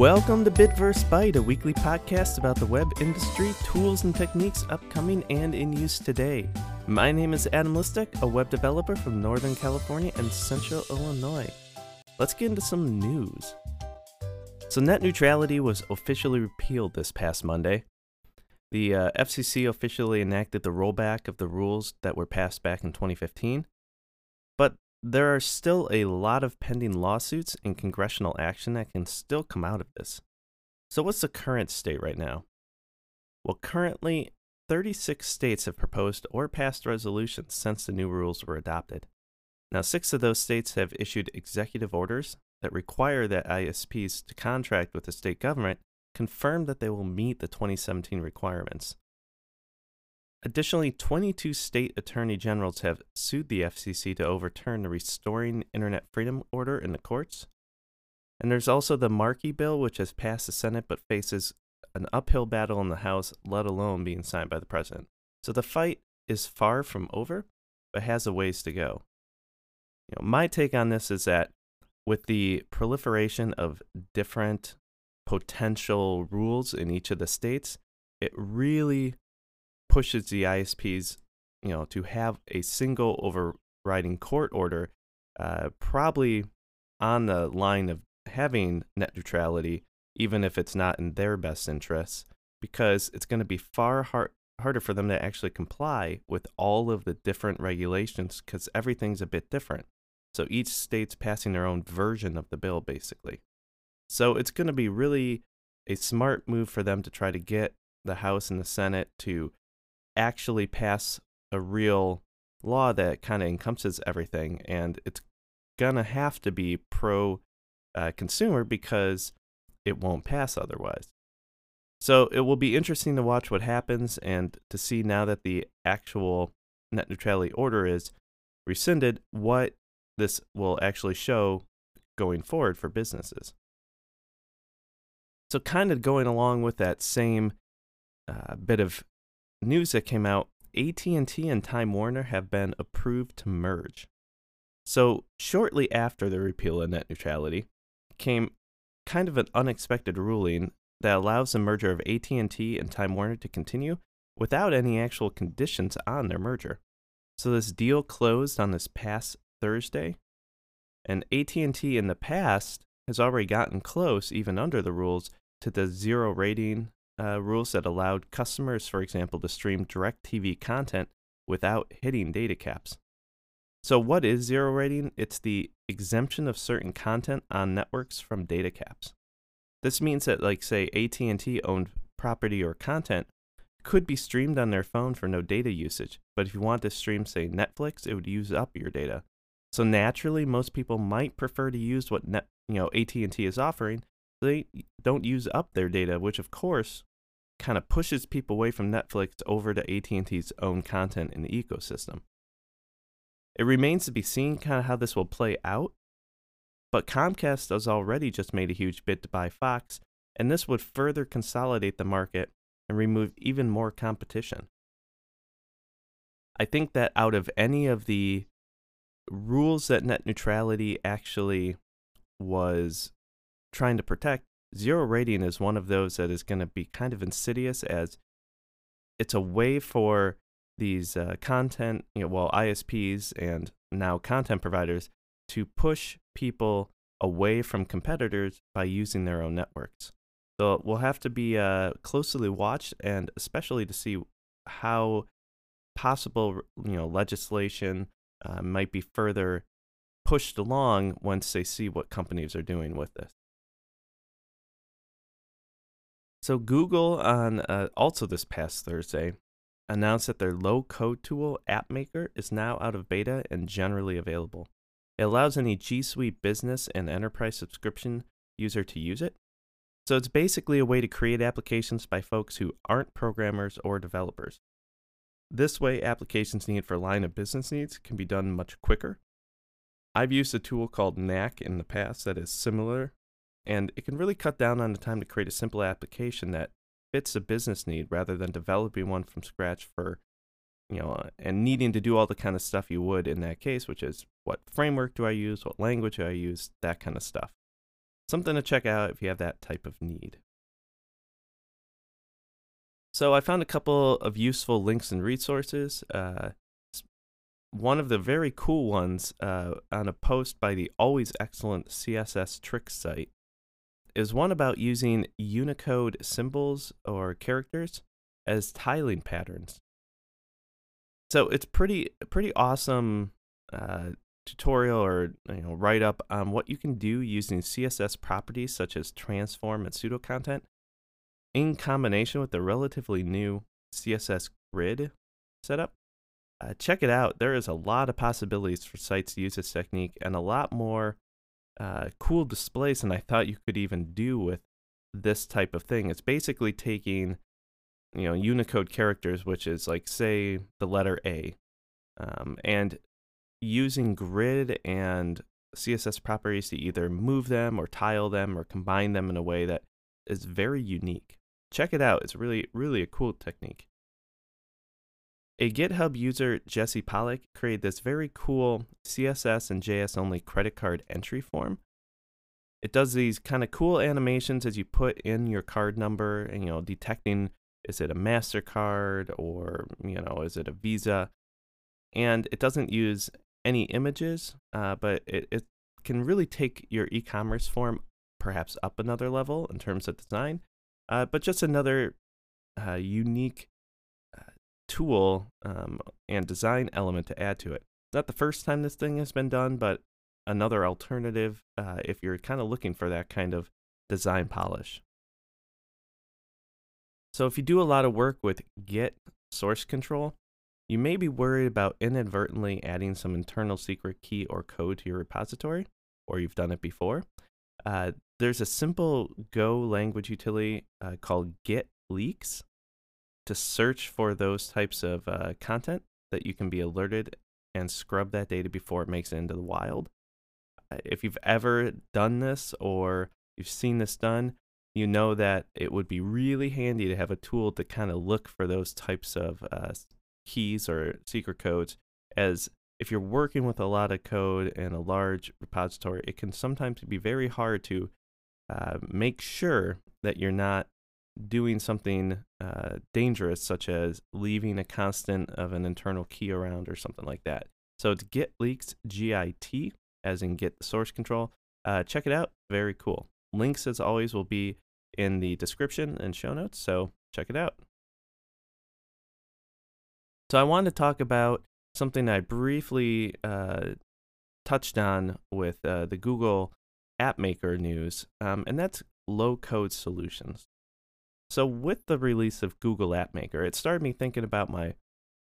Welcome to Bitverse Byte, a weekly podcast about the web industry, tools and techniques upcoming and in use today. My name is Adam Listek, a web developer from Northern California and Central Illinois. Let's get into some news. So, net neutrality was officially repealed this past Monday. The uh, FCC officially enacted the rollback of the rules that were passed back in 2015. But there are still a lot of pending lawsuits and congressional action that can still come out of this. So, what's the current state right now? Well, currently, 36 states have proposed or passed resolutions since the new rules were adopted. Now, six of those states have issued executive orders that require that ISPs to contract with the state government confirm that they will meet the 2017 requirements. Additionally, 22 state attorney generals have sued the FCC to overturn the Restoring Internet Freedom Order in the courts. And there's also the Markey bill, which has passed the Senate but faces an uphill battle in the House, let alone being signed by the president. So the fight is far from over, but has a ways to go. You know, my take on this is that with the proliferation of different potential rules in each of the states, it really pushes the ISPs, you know, to have a single overriding court order, uh, probably on the line of having net neutrality, even if it's not in their best interests, because it's going to be far hard, harder for them to actually comply with all of the different regulations because everything's a bit different. So each state's passing their own version of the bill, basically. So it's going to be really a smart move for them to try to get the House and the Senate to actually pass a real law that kind of encompasses everything. And it's to have to be pro uh, consumer because it won't pass otherwise. So it will be interesting to watch what happens and to see now that the actual net neutrality order is rescinded, what this will actually show going forward for businesses. So, kind of going along with that same uh, bit of news that came out, AT&T and Time Warner have been approved to merge. So, shortly after the repeal of net neutrality, came kind of an unexpected ruling that allows the merger of AT&T and Time Warner to continue without any actual conditions on their merger. So this deal closed on this past Thursday, and AT&T in the past has already gotten close even under the rules to the zero rating uh, rules that allowed customers, for example, to stream DirecTV content without hitting data caps. So, what is zero rating? It's the exemption of certain content on networks from data caps. This means that, like, say, AT&T owned property or content could be streamed on their phone for no data usage, but if you want to stream, say, Netflix, it would use up your data. So naturally, most people might prefer to use what net, you know AT&T is offering. They don't use up their data, which of course kind of pushes people away from Netflix over to AT&T's own content in the ecosystem. It remains to be seen kind of how this will play out, but Comcast has already just made a huge bid to buy Fox, and this would further consolidate the market and remove even more competition. I think that out of any of the rules that net neutrality actually was trying to protect, zero rating is one of those that is going to be kind of insidious as it's a way for these uh, content, you know, well, ISPs and now content providers to push people away from competitors by using their own networks. So we will have to be uh, closely watched, and especially to see how possible, you know, legislation uh, might be further pushed along once they see what companies are doing with this. So, Google, on uh, also this past Thursday, announced that their low code tool, AppMaker, is now out of beta and generally available. It allows any G Suite business and enterprise subscription user to use it. So, it's basically a way to create applications by folks who aren't programmers or developers. This way, applications needed for line of business needs can be done much quicker. I've used a tool called Knack in the past that is similar, and it can really cut down on the time to create a simple application that fits a business need rather than developing one from scratch for, you know, and needing to do all the kind of stuff you would in that case, which is what framework do I use, what language do I use, that kind of stuff. something to check out if you have that type of need. So I found a couple of useful links and resources. Uh, one of the very cool ones uh, on a post by the always excellent CSS Tricks site is one about using Unicode symbols or characters as tiling patterns. So it's pretty pretty awesome uh, tutorial or you know write up on what you can do using CSS properties such as transform and pseudo content in combination with the relatively new CSS grid setup. Uh, check it out. There is a lot of possibilities for sites to use this technique and a lot more uh, cool displays and I thought you could even do with this type of thing. It's basically taking, you know, Unicode characters, which is like, say, the letter A, um, and using grid and CSS properties to either move them or tile them or combine them in a way that is very unique. Check it out. It's really, really a cool technique. A GitHub user, Jesse Pollak, created this very cool CSS and JS only credit card entry form. It does these kind of cool animations as you put in your card number and, you know, detecting is it a MasterCard or, you know, is it a Visa? And it doesn't use any images, uh, but it, it can really take your e commerce form perhaps up another level in terms of design, uh, but just another uh, unique tool um, and design element to add to it. Not the first time this thing has been done, but another alternative uh, if you're kind of looking for that kind of design polish. So if you do a lot of work with Git source control, you may be worried about inadvertently adding some internal secret key or code to your repository, or you've done it before. Uh, there's a simple Go language utility uh, called Git Leaks to search for those types of uh, content that you can be alerted and scrub that data before it makes it into the wild. Uh, if you've ever done this or you've seen this done, you know that it would be really handy to have a tool to kind of look for those types of uh, keys or secret codes. As if you're working with a lot of code in a large repository, it can sometimes be very hard to uh, make sure that you're not doing something uh, dangerous, such as leaving a constant of an internal key around or something like that. So it's git leaks, G-I-T, as in git source control. Uh, check it out. Very cool. Links, as always, will be in the description and show notes, so check it out. So I wanted to talk about something I briefly uh, touched on with uh, the Google App Maker news, um, and that's low code solutions. So, with the release of Google App Maker, it started me thinking about my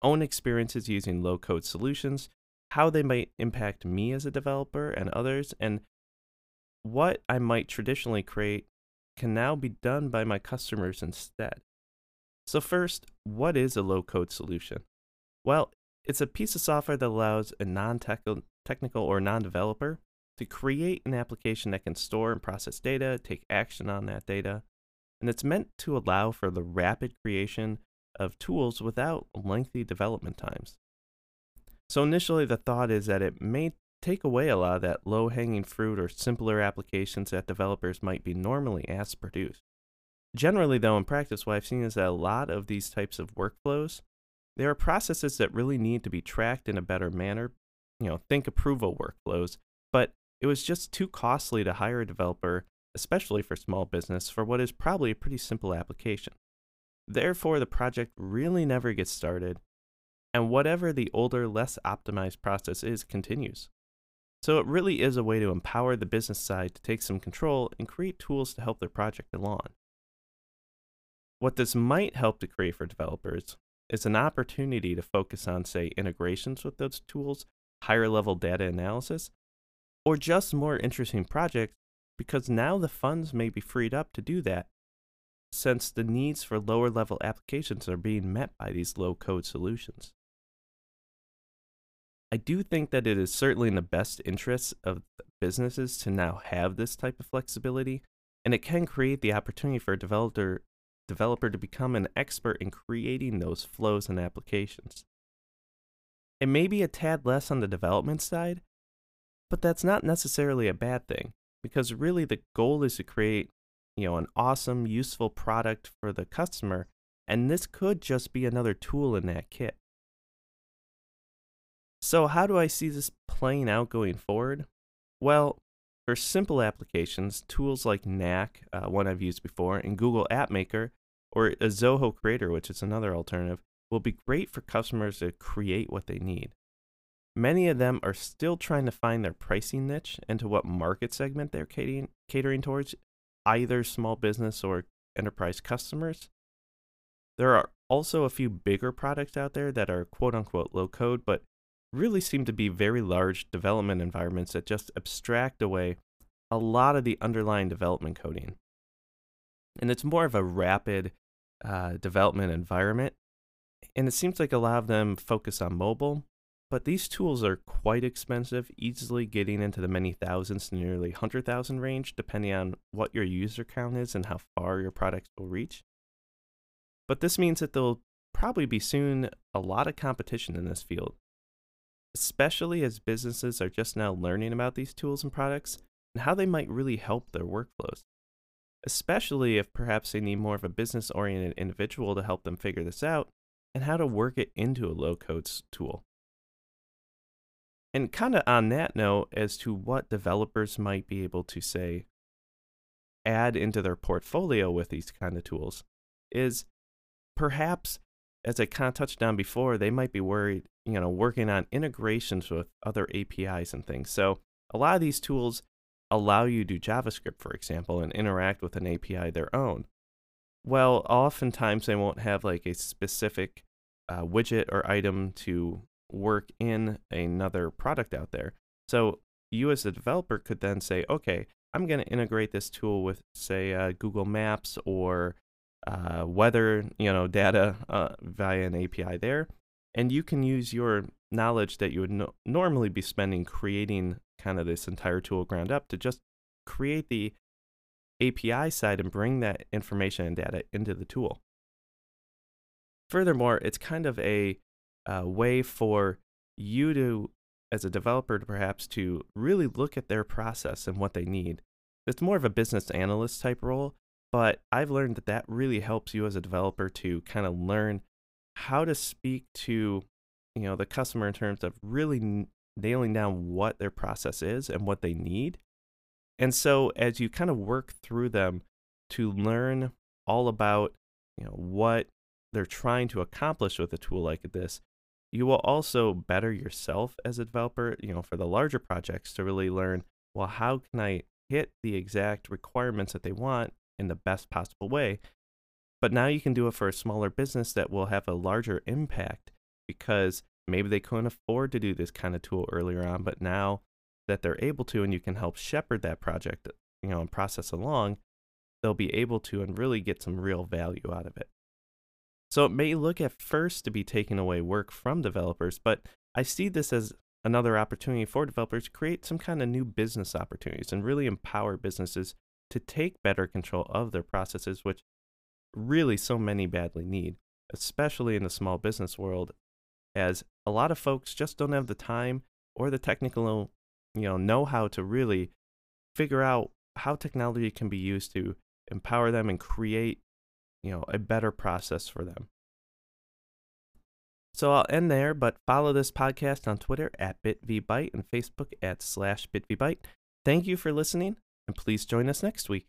own experiences using low code solutions, how they might impact me as a developer and others, and what I might traditionally create can now be done by my customers instead. So, first, what is a low code solution? Well, it's a piece of software that allows a non technical or non developer to create an application that can store and process data, take action on that data, and it's meant to allow for the rapid creation of tools without lengthy development times. So initially the thought is that it may take away a lot of that low-hanging fruit or simpler applications that developers might be normally asked to produce. Generally though in practice what I've seen is that a lot of these types of workflows there are processes that really need to be tracked in a better manner. You know, think approval workflows, but it was just too costly to hire a developer especially for small business, for what is probably a pretty simple application. Therefore, the project really never gets started, and whatever the older, less optimized process is continues. So it really is a way to empower the business side to take some control and create tools to help their project along. What this might help to create for developers is an opportunity to focus on, say, integrations with those tools, higher level data analysis, or just more interesting projects because now the funds may be freed up to do that since the needs for lower level applications are being met by these low code solutions. I do think that it is certainly in the best interests of businesses to now have this type of flexibility, and it can create the opportunity for a developer, developer to become an expert in creating those flows and applications. It may be a tad less on the development side, but that's not necessarily a bad thing because really the goal is to create, you know, an awesome, useful product for the customer, and this could just be another tool in that kit. So, how do I see this playing out going forward? Well, for simple applications, tools like Knack, uh, one I've used before, and Google App Maker, or a Zoho Creator, which is another alternative, will be great for customers to create what they need. Many of them are still trying to find their pricing niche and to what market segment they're catering, catering towards, either small business or enterprise customers. There are also a few bigger products out there that are quote unquote low code, but really seem to be very large development environments that just abstract away a lot of the underlying development coding. And it's more of a rapid uh, development environment. And it seems like a lot of them focus on mobile, but these tools are quite expensive, easily getting into the many thousands to nearly 100,000 range, depending on what your user count is and how far your products will reach. But this means that there'll probably be soon a lot of competition in this field, especially as businesses are just now learning about these tools and products and how they might really help their workflows. Especially if perhaps they need more of a business oriented individual to help them figure this out and how to work it into a low code tool. And kind of on that note, as to what developers might be able to say, add into their portfolio with these kind of tools, is perhaps as I kind of touched on before, they might be worried, you know, working on integrations with other APIs and things. So a lot of these tools allow you to do JavaScript, for example, and interact with an API their own. Well, oftentimes they won't have like a specific uh, widget or item to work in another product out there. So you as a developer could then say, okay, I'm going to integrate this tool with, say, uh, Google Maps or uh, weather, you know, data uh, via an API there, and you can use your knowledge that you would no- normally be spending creating kind of this entire tool ground up to just create the API side and bring that information and data into the tool. Furthermore, it's kind of a, a way for you to, as a developer, to perhaps to really look at their process and what they need. It's more of a business analyst type role but I've learned that that really helps you as a developer to kind of learn how to speak to you know the customer in terms of really nailing down what their process is and what they need. And so as you kind of work through them to learn all about you know what they're trying to accomplish with a tool like this, you will also better yourself as a developer, you know, for the larger projects to really learn, well, how can I hit the exact requirements that they want in the best possible way. But now you can do it for a smaller business that will have a larger impact because maybe they couldn't afford to do this kind of tool earlier on, but now that they're able to and you can help shepherd that project, you know, and process along, they'll be able to and really get some real value out of it. So it may look at first to be taking away work from developers, but I see this as another opportunity for developers to create some kind of new business opportunities and really empower businesses to take better control of their processes, which really so many badly need, especially in the small business world, as a lot of folks just don't have the time or the technical you know know how to really figure out how technology can be used to empower them and create you know a better process for them so i'll end there but follow this podcast on twitter at bitvbyte and facebook at slash bitvbyte thank you for listening and please join us next week.